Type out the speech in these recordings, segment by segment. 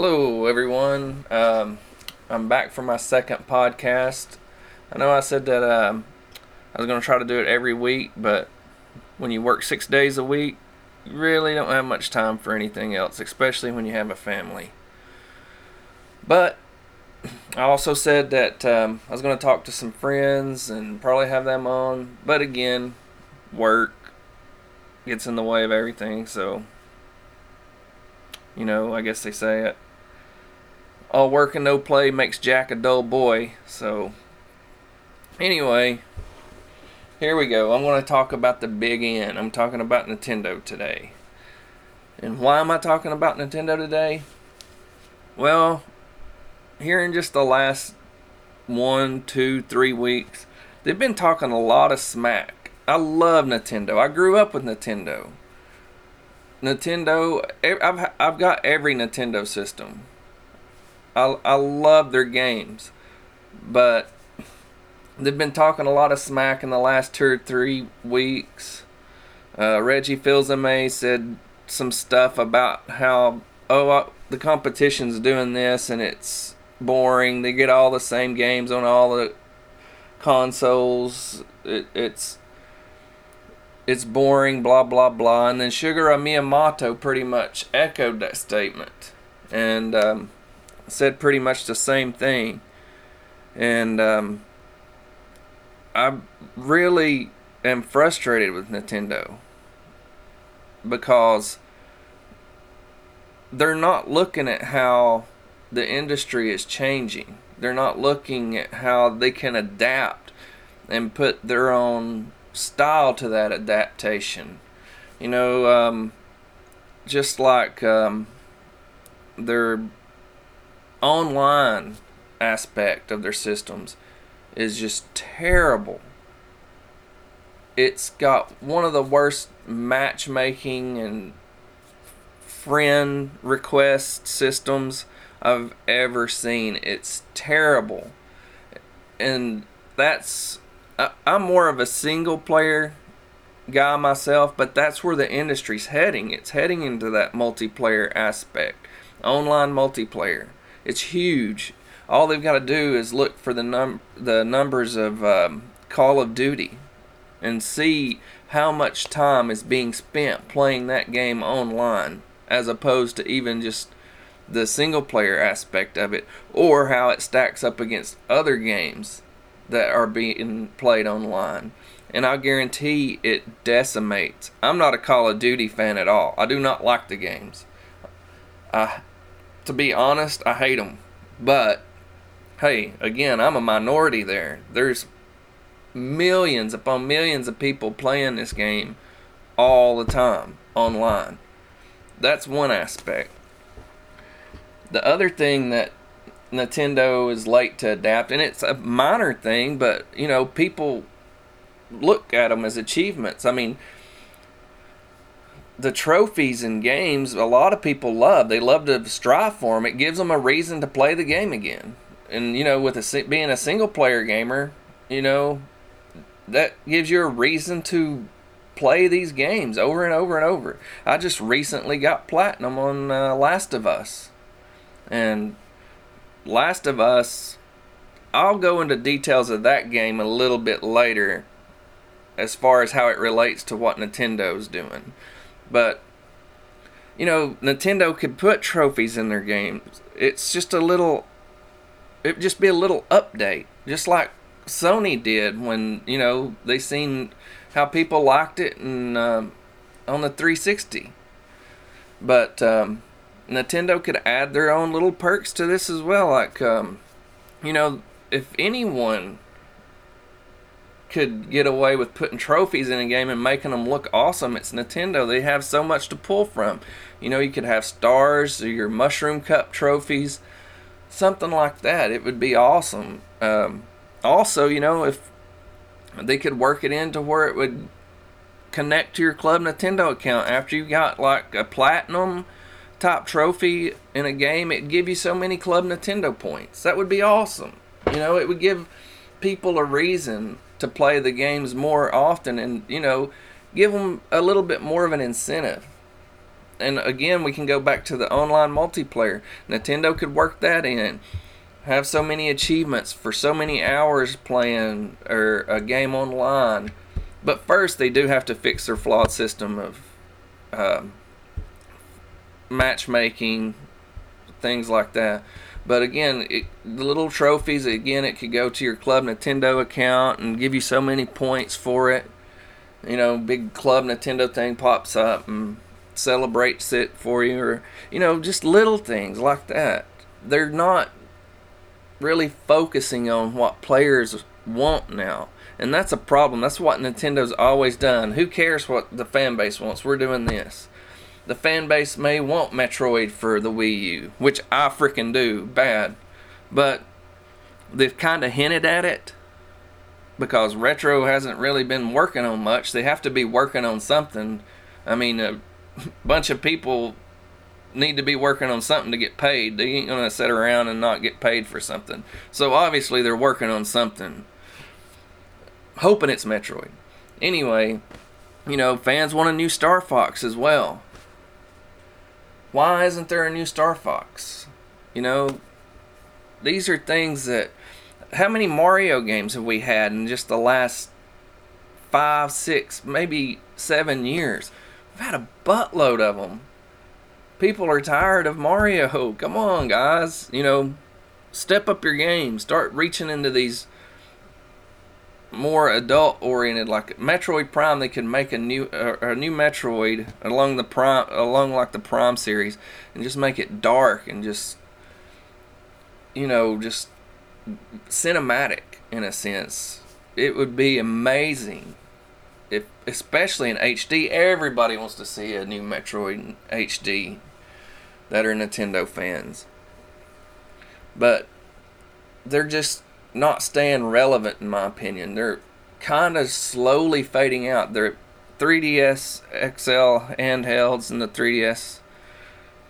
Hello, everyone. Um, I'm back for my second podcast. I know I said that um, I was going to try to do it every week, but when you work six days a week, you really don't have much time for anything else, especially when you have a family. But I also said that um, I was going to talk to some friends and probably have them on, but again, work gets in the way of everything, so you know, I guess they say it. All work and no play makes Jack a dull boy. So, anyway, here we go. I'm going to talk about the big N. I'm talking about Nintendo today. And why am I talking about Nintendo today? Well, here in just the last one, two, three weeks, they've been talking a lot of smack. I love Nintendo. I grew up with Nintendo. Nintendo, I've I've got every Nintendo system. I I love their games, but they've been talking a lot of smack in the last two or three weeks. Uh, Reggie Fils-Aimé said some stuff about how oh uh, the competition's doing this and it's boring. They get all the same games on all the consoles. It, it's it's boring, blah blah blah. And then Shigeru Miyamoto pretty much echoed that statement and um, said pretty much the same thing. And um, I really am frustrated with Nintendo because they're not looking at how the industry is changing. They're not looking at how they can adapt and put their own style to that adaptation. You know, um, just like um, their online aspect of their systems is just terrible. It's got one of the worst matchmaking and friend request systems I've ever seen. It's terrible. And that's I, am more of a single player guy myself, but that's where the industry's heading. It's heading into that multiplayer aspect, online multiplayer. It's huge. All they've got to do is look for the num the numbers of um, Call of Duty, and see how much time is being spent playing that game online, as opposed to even just the single player aspect of it, or how it stacks up against other games that are being played online. And I guarantee it decimates. I'm not a Call of Duty fan at all. I do not like the games. I, to be honest, I hate them. But hey, again, I'm a minority there. There's millions upon millions of people playing this game all the time online. That's one aspect. The other thing that Nintendo is late to adapt, and it's a minor thing, but you know, people look at them as achievements. I mean, the trophies and games, a lot of people love. They love to strive for them. It gives them a reason to play the game again. And you know, with a, being a single player gamer, you know, that gives you a reason to play these games over and over and over. I just recently got platinum on uh, Last of Us, and Last of Us, I'll go into details of that game a little bit later as far as how it relates to what Nintendo's doing. But you know, Nintendo could put trophies in their games. It's just a little it just be a little update, just like Sony did when, you know, they seen how people liked it and um, on the 360. But um, Nintendo could add their own little perks to this as well. Like, um, you know, if anyone could get away with putting trophies in a game and making them look awesome, it's Nintendo. They have so much to pull from. You know, you could have stars or your Mushroom Cup trophies, something like that. It would be awesome. Um, also, you know, if they could work it into where it would connect to your Club Nintendo account after you got like a platinum top trophy in a game, it'd give you so many Club Nintendo points. That would be awesome. You know, it would give people a reason to play the games more often and, you know, give them a little bit more of an incentive. and again, we can go back to the online multiplayer. Nintendo could work that in. Have so many achievements for so many hours playing or a game online. But first, they do have to fix their flawed system of um, matchmaking, things like that. But again, it, the little trophies, again, it could go to your Club Nintendo account and give you so many points for it. You know, big Club Nintendo thing pops up and celebrates it for you, or, you know, just little things like that. They're not really focusing on what players want now. And that's a problem. That's what Nintendo's always done. Who cares what the fan base wants? We're doing this the fan base may want Metroid for the Wii U, which I freaking do bad, but they've kind of hinted at it because Retro hasn't really been working on much. They have to be working on something. I mean, a bunch of people need to be working on something to get paid. They ain't gonna sit around and not get paid for something. So obviously they're working on something. Hoping it's Metroid. Anyway, you know, fans want a new Star Fox as well. Why isn't there a new Star Fox? You know, these are things that. How many Mario games have we had in just the last five, six, maybe seven years? We've had a buttload of them. People are tired of Mario. Come on, guys. You know, step up your game. Start reaching into these more adult oriented like Metroid Prime they could make a new uh, a new Metroid along the prime along like the Prime series and just make it dark and just you know just cinematic in a sense. It would be amazing if especially in HD everybody wants to see a new Metroid HD that are Nintendo fans. But they're just not staying relevant in my opinion. They're kind of slowly fading out. They're 3DS XL handhelds and the 3DS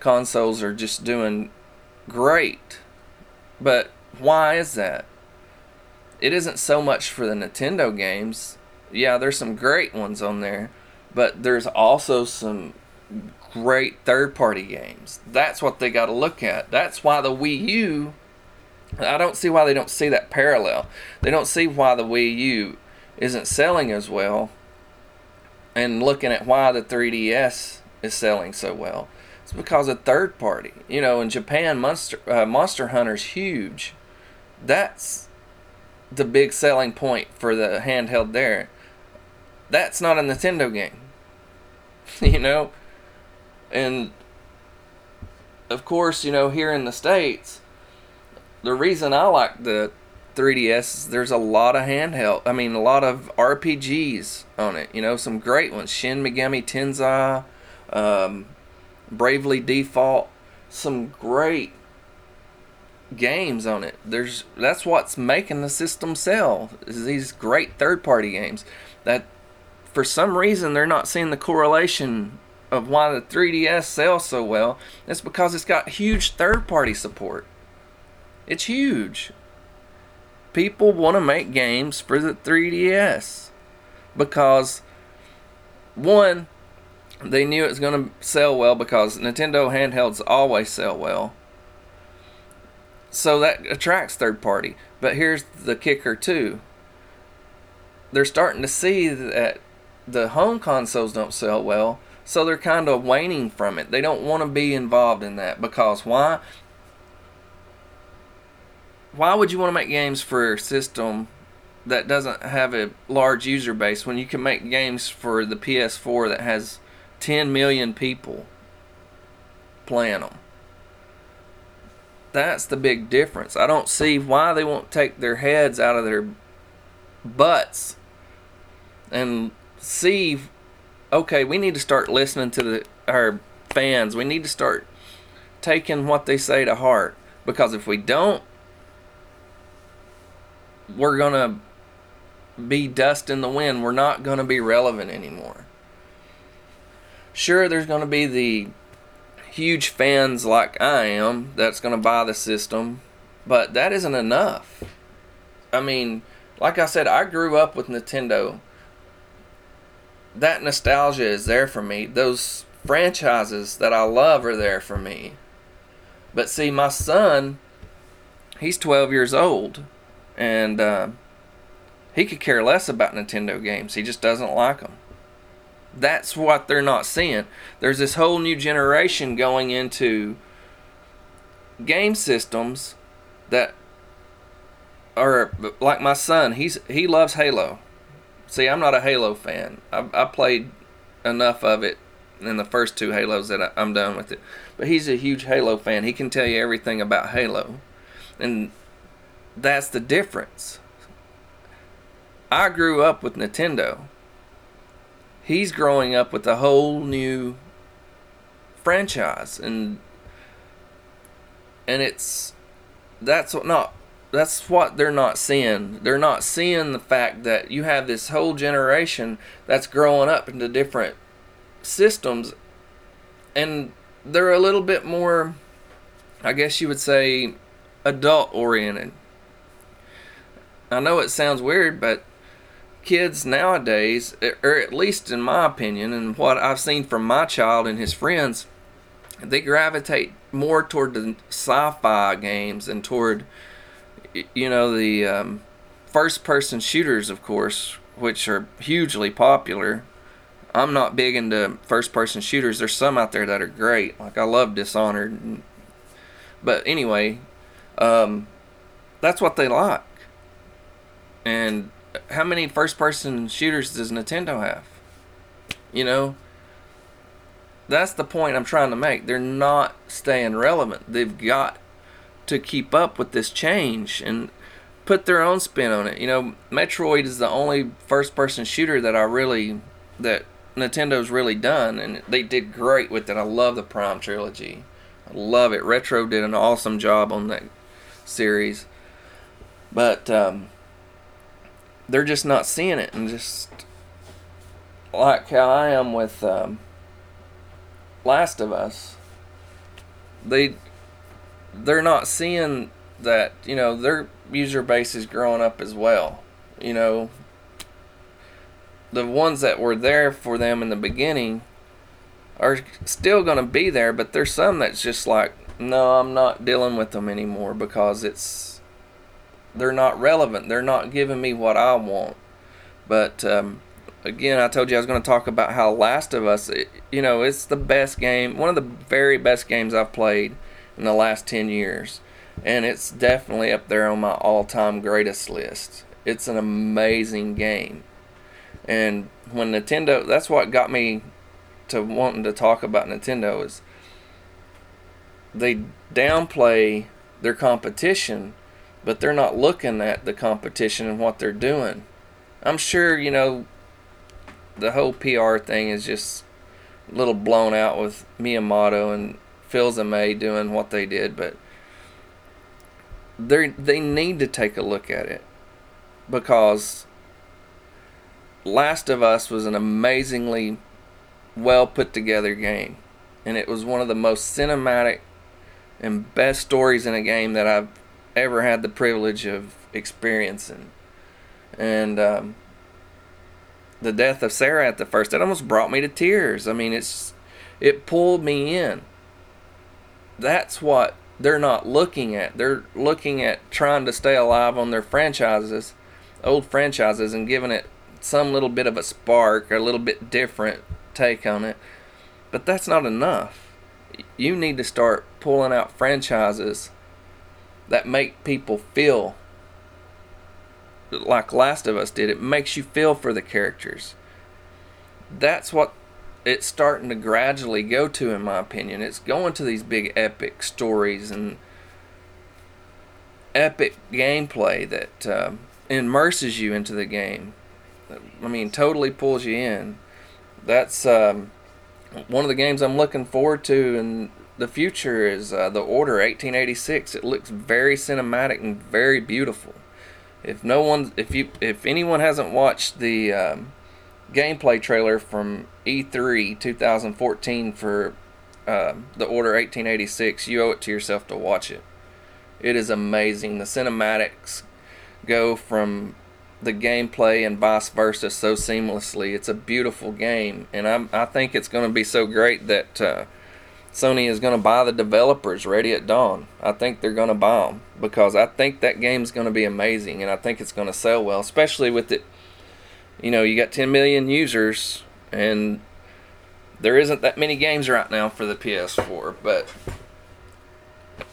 consoles are just doing great. But why is that? It isn't so much for the Nintendo games. Yeah, there's some great ones on there, but there's also some great third party games. That's what they got to look at. That's why the Wii U I don't see why they don't see that parallel. They don't see why the Wii U isn't selling as well, and looking at why the 3DS is selling so well. It's because of third party. You know, in Japan, Monster uh, Monster Hunter's huge. That's the big selling point for the handheld there. That's not a Nintendo game. you know, and of course, you know, here in the states the reason I like the 3DS is there's a lot of handheld. I mean, a lot of RPGs on it. You know, some great ones: Shin Megami Tensei, um, Bravely Default. Some great games on it. There's that's what's making the system sell. Is these great third-party games that for some reason they're not seeing the correlation of why the 3DS sells so well. It's because it's got huge third-party support. It's huge. People want to make games for the 3DS because one, they knew it was going to sell well because Nintendo handhelds always sell well. So that attracts third party. But here's the kicker too. They're starting to see that the home consoles don't sell well, so they're kind of waning from it. They don't want to be involved in that because why? Why would you want to make games for a system that doesn't have a large user base when you can make games for the PS4 that has 10 million people playing them? That's the big difference. I don't see why they won't take their heads out of their butts and see okay, we need to start listening to the our fans. We need to start taking what they say to heart because if we don't we're to be dust in the wind. We're not to be relevant anymore. Sure, there's to be the huge fans like I am that's to buy the system, but that isn't enough. I mean, like I said, I grew up with Nintendo. That nostalgia is there for me. Those franchises that I love are there for me. But see, my son, he's 12 years old, and uh, he could care less about Nintendo games. He just doesn't like them. That's what they're not seeing. There's this whole new generation going into game systems that are like my son. He's he loves Halo. See, I'm not a Halo fan. I, I played enough of it in the first two Halos that I, I'm done with it. But he's a huge Halo fan. He can tell you everything about Halo, and that's the difference. I grew up with Nintendo. He's growing up with a whole new franchise and and it's that's what not that's what they're not seeing. They're not seeing the fact that you have this whole generation that's growing up into different systems and they're a little bit more I guess you would say adult oriented. I know it sounds weird, but kids nowadays, or at least in my opinion, and what I've seen from my child and his friends, they gravitate more toward the sci-fi games and toward, you know, the um, first-person shooters, of course, which are hugely popular. I'm not big into first-person shooters. There's some out there that are great. Like I love Dishonored, but anyway, um, that's what they like, and how many first person shooters does Nintendo have? You know, that's the point I'm trying to make. They're not staying relevant. They've got to keep up with this change and put their own spin on it. You know, Metroid is the only first person shooter that I really that Nintendo's really done and they did great with it. I love the Prime trilogy. I love it. Retro did an awesome job on that series. But um, they're just not seeing it and just like how I am with um, Last of Us. They they're not seeing that you know their user base is growing up as well. You know, the ones that were there for them in the beginning are still going to be there, but there's some that's just like, no, I'm not dealing with them anymore because it's they're not relevant. They're not giving me what I want. But um, again, I told you I was going to talk about how Last of Us, it, you know, it's the best game, one of the very best games I've played in the last 10 years. And it's definitely up there on my all time greatest list. It's an amazing game. And when Nintendo, that's what got me to wanting to talk about Nintendo is they downplay their competition but they're not looking at the competition and what they're doing. I'm sure, you know, the whole PR thing is just a little blown out with Miyamoto and Phil May doing what they did, but they they need to take a look at it because Last of Us was an amazingly well put together game, and it was one of the most cinematic and best stories in a game that I've ever had the privilege of experiencing. And um, the death of Sarah at the first, it almost brought me to tears. I mean, it's it pulled me in. That's what they're not looking at. They're looking at trying to stay alive on their franchises, old franchises, and giving it some little bit of a spark a little bit different take on it. But that's not enough. You need to start pulling out franchises that make people feel like Last of Us did. It makes you feel for the characters. That's what it's starting to gradually go to, in my opinion. It's going to these big epic stories and epic gameplay that uh, immerses you into the game. I mean, totally pulls you in. That's um, one of the games I'm looking forward to, and the future is uh, the Order 1886. It looks very cinematic and very beautiful. If no one, if you, if anyone hasn't watched the um, gameplay trailer from E3 2014 for uh, the Order 1886, you owe it to yourself to watch it. It is amazing. The cinematics go from the gameplay and vice versa so seamlessly. It's a beautiful game, and I'm, I think it's going to be so great that uh, Sony is going to buy the developers Ready at Dawn. I think they're going to buy them because I think that game's going to be amazing, and I think it's going to sell well, especially with it. You know, you got 10 million users, and there isn't that many games right now for the PS4, but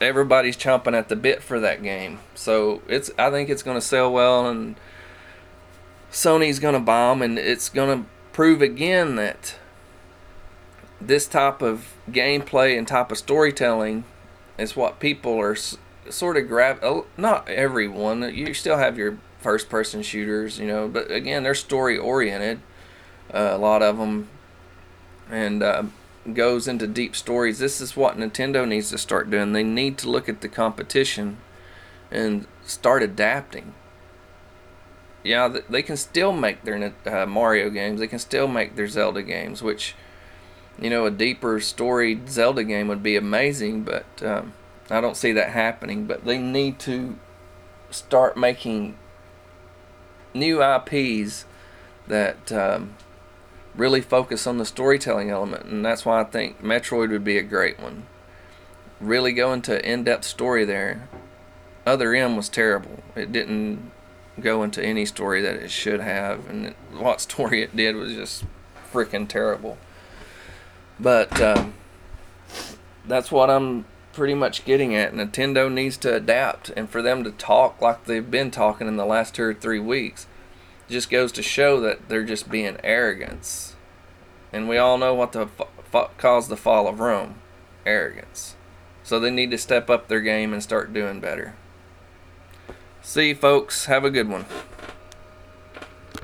everybody's chomping at the bit for that game. So it's I think it's going to sell well and Sony's going to bomb and it's going to prove again that this type of gameplay and type of storytelling is what people are s- sort of grab not everyone you still have your first person shooters you know but again they're story oriented uh, a lot of them and uh, goes into deep stories. This is what Nintendo needs to start doing. They need to look at the competition and start adapting. Yeah, they can still make their uh, Mario games. They can still make their Zelda games, which, you know, a deeper storied Zelda game would be amazing, but um, I don't see that happening. But they need to start making new IPs that um, really focus on the storytelling element, and that's why I think Metroid would be a great one. Really go into in-depth story there. Other M was terrible. It didn't go into any story that it should have, and what story it did was just freaking terrible. But um, that's what I'm pretty much getting at. Nintendo needs to adapt, and for them to talk like they've been talking in the last two or three weeks just goes to show that they're just being arrogance. And we all know what the caused the fall of Rome arrogance. So they need to step up their game and start doing better. See folks. Have a good one.